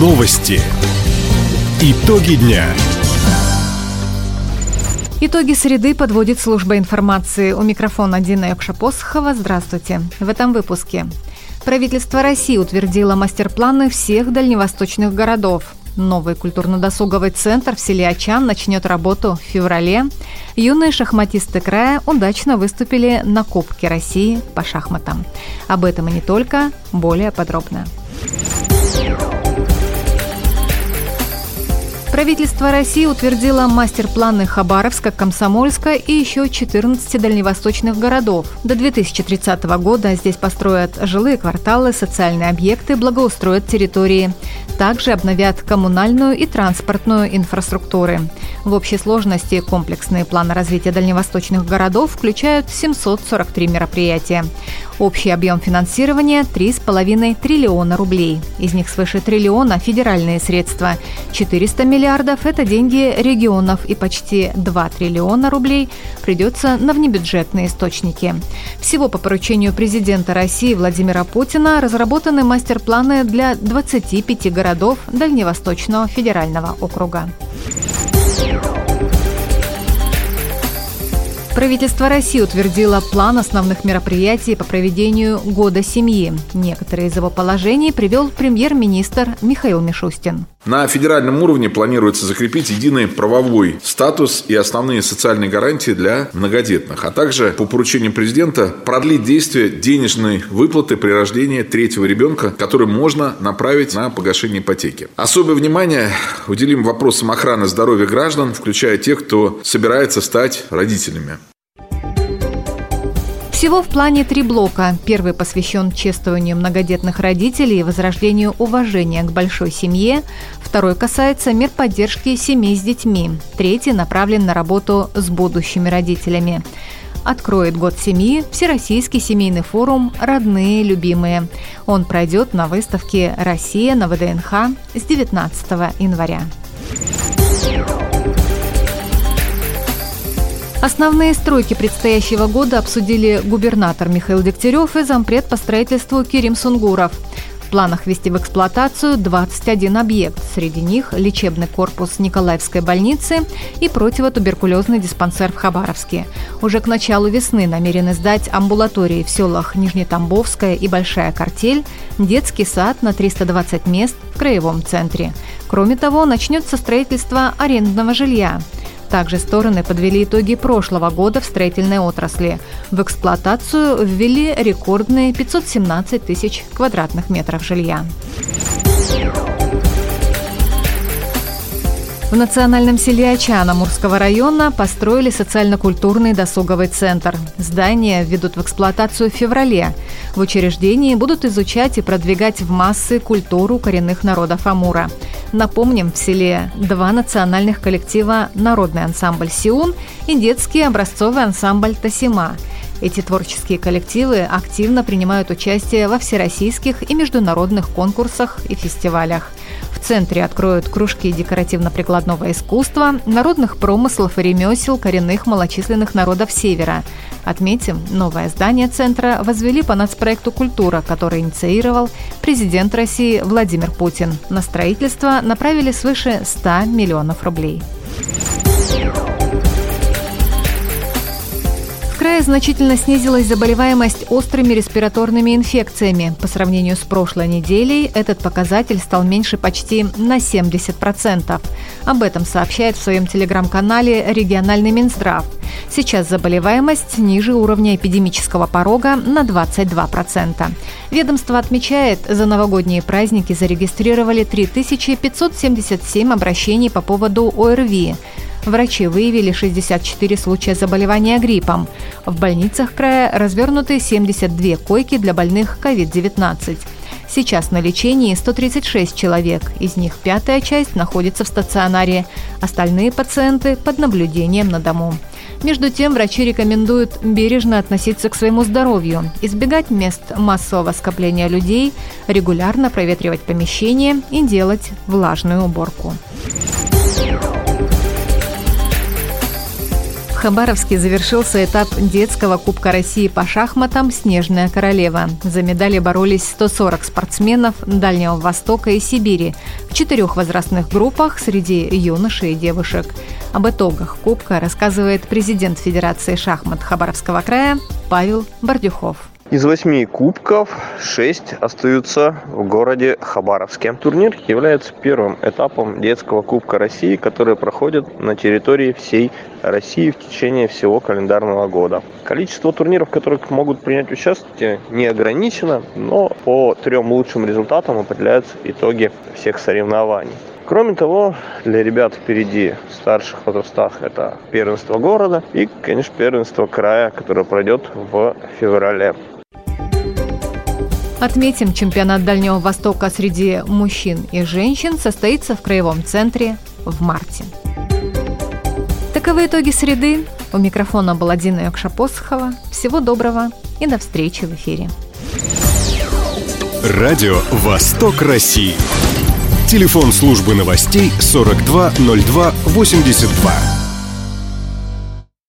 Новости. Итоги дня. Итоги среды подводит служба информации. У микрофона Дина Якшапосхова. Здравствуйте. В этом выпуске. Правительство России утвердило мастер-планы всех дальневосточных городов. Новый культурно-досуговый центр в селе Ачан начнет работу в феврале. Юные шахматисты края удачно выступили на Кубке России по шахматам. Об этом и не только, более подробно. Правительство России утвердило мастер-планы Хабаровска, Комсомольска и еще 14 дальневосточных городов. До 2030 года здесь построят жилые кварталы, социальные объекты, благоустроят территории. Также обновят коммунальную и транспортную инфраструктуры. В общей сложности комплексные планы развития дальневосточных городов включают 743 мероприятия. Общий объем финансирования – 3,5 триллиона рублей. Из них свыше триллиона – федеральные средства. 400 миллиардов – это деньги регионов и почти 2 триллиона рублей придется на внебюджетные источники. Всего по поручению президента России Владимира Путина разработаны мастер-планы для 25 городов Дальневосточного федерального округа. Правительство России утвердило план основных мероприятий по проведению Года семьи. Некоторые из его положений привел премьер-министр Михаил Мишустин. На федеральном уровне планируется закрепить единый правовой статус и основные социальные гарантии для многодетных, а также по поручению президента продлить действие денежной выплаты при рождении третьего ребенка, который можно направить на погашение ипотеки. Особое внимание уделим вопросам охраны здоровья граждан, включая тех, кто собирается стать родителями. Всего в плане три блока. Первый посвящен чествованию многодетных родителей и возрождению уважения к большой семье. Второй касается мер поддержки семей с детьми. Третий направлен на работу с будущими родителями. Откроет год семьи Всероссийский семейный форум «Родные, любимые». Он пройдет на выставке «Россия» на ВДНХ с 19 января. Основные стройки предстоящего года обсудили губернатор Михаил Дегтярев и зампред по строительству Кирим Сунгуров. В планах ввести в эксплуатацию 21 объект. Среди них лечебный корпус Николаевской больницы и противотуберкулезный диспансер в Хабаровске. Уже к началу весны намерены сдать амбулатории в селах Нижнетамбовская и Большая Картель, детский сад на 320 мест в краевом центре. Кроме того, начнется строительство арендного жилья – также стороны подвели итоги прошлого года в строительной отрасли. В эксплуатацию ввели рекордные 517 тысяч квадратных метров жилья. В национальном селе Ачана Мурского района построили социально-культурный досуговый центр. Здание введут в эксплуатацию в феврале. В учреждении будут изучать и продвигать в массы культуру коренных народов Амура. Напомним, в селе два национальных коллектива «Народный ансамбль Сиун» и детский образцовый ансамбль «Тасима». Эти творческие коллективы активно принимают участие во всероссийских и международных конкурсах и фестивалях. В центре откроют кружки декоративно-прикладного искусства, народных промыслов и ремесел коренных малочисленных народов Севера. Отметим, новое здание центра возвели по нацпроекту «Культура», который инициировал президент России Владимир Путин. На строительство направили свыше 100 миллионов рублей. Крае значительно снизилась заболеваемость острыми респираторными инфекциями. По сравнению с прошлой неделей этот показатель стал меньше почти на 70%. Об этом сообщает в своем телеграм-канале региональный Минздрав. Сейчас заболеваемость ниже уровня эпидемического порога на 22%. Ведомство отмечает, за новогодние праздники зарегистрировали 3577 обращений по поводу ОРВИ. Врачи выявили 64 случая заболевания гриппом. В больницах края развернуты 72 койки для больных COVID-19. Сейчас на лечении 136 человек, из них пятая часть находится в стационаре, остальные пациенты под наблюдением на дому. Между тем, врачи рекомендуют бережно относиться к своему здоровью, избегать мест массового скопления людей, регулярно проветривать помещение и делать влажную уборку. Хабаровске завершился этап детского Кубка России по шахматам «Снежная королева». За медали боролись 140 спортсменов Дальнего Востока и Сибири в четырех возрастных группах среди юношей и девушек. Об итогах Кубка рассказывает президент Федерации шахмат Хабаровского края Павел Бордюхов. Из восьми кубков шесть остаются в городе Хабаровске. Турнир является первым этапом детского кубка России, который проходит на территории всей России в течение всего календарного года. Количество турниров, в которых могут принять участие, не ограничено, но по трем лучшим результатам определяются итоги всех соревнований. Кроме того, для ребят впереди в старших возрастах это первенство города и, конечно, первенство края, которое пройдет в феврале. Отметим, чемпионат Дальнего Востока среди мужчин и женщин состоится в Краевом центре в марте. Таковы итоги среды. У микрофона была Дина Якшапосхова. Всего доброго и до встречи в эфире. Радио «Восток России». Телефон службы новостей 420282.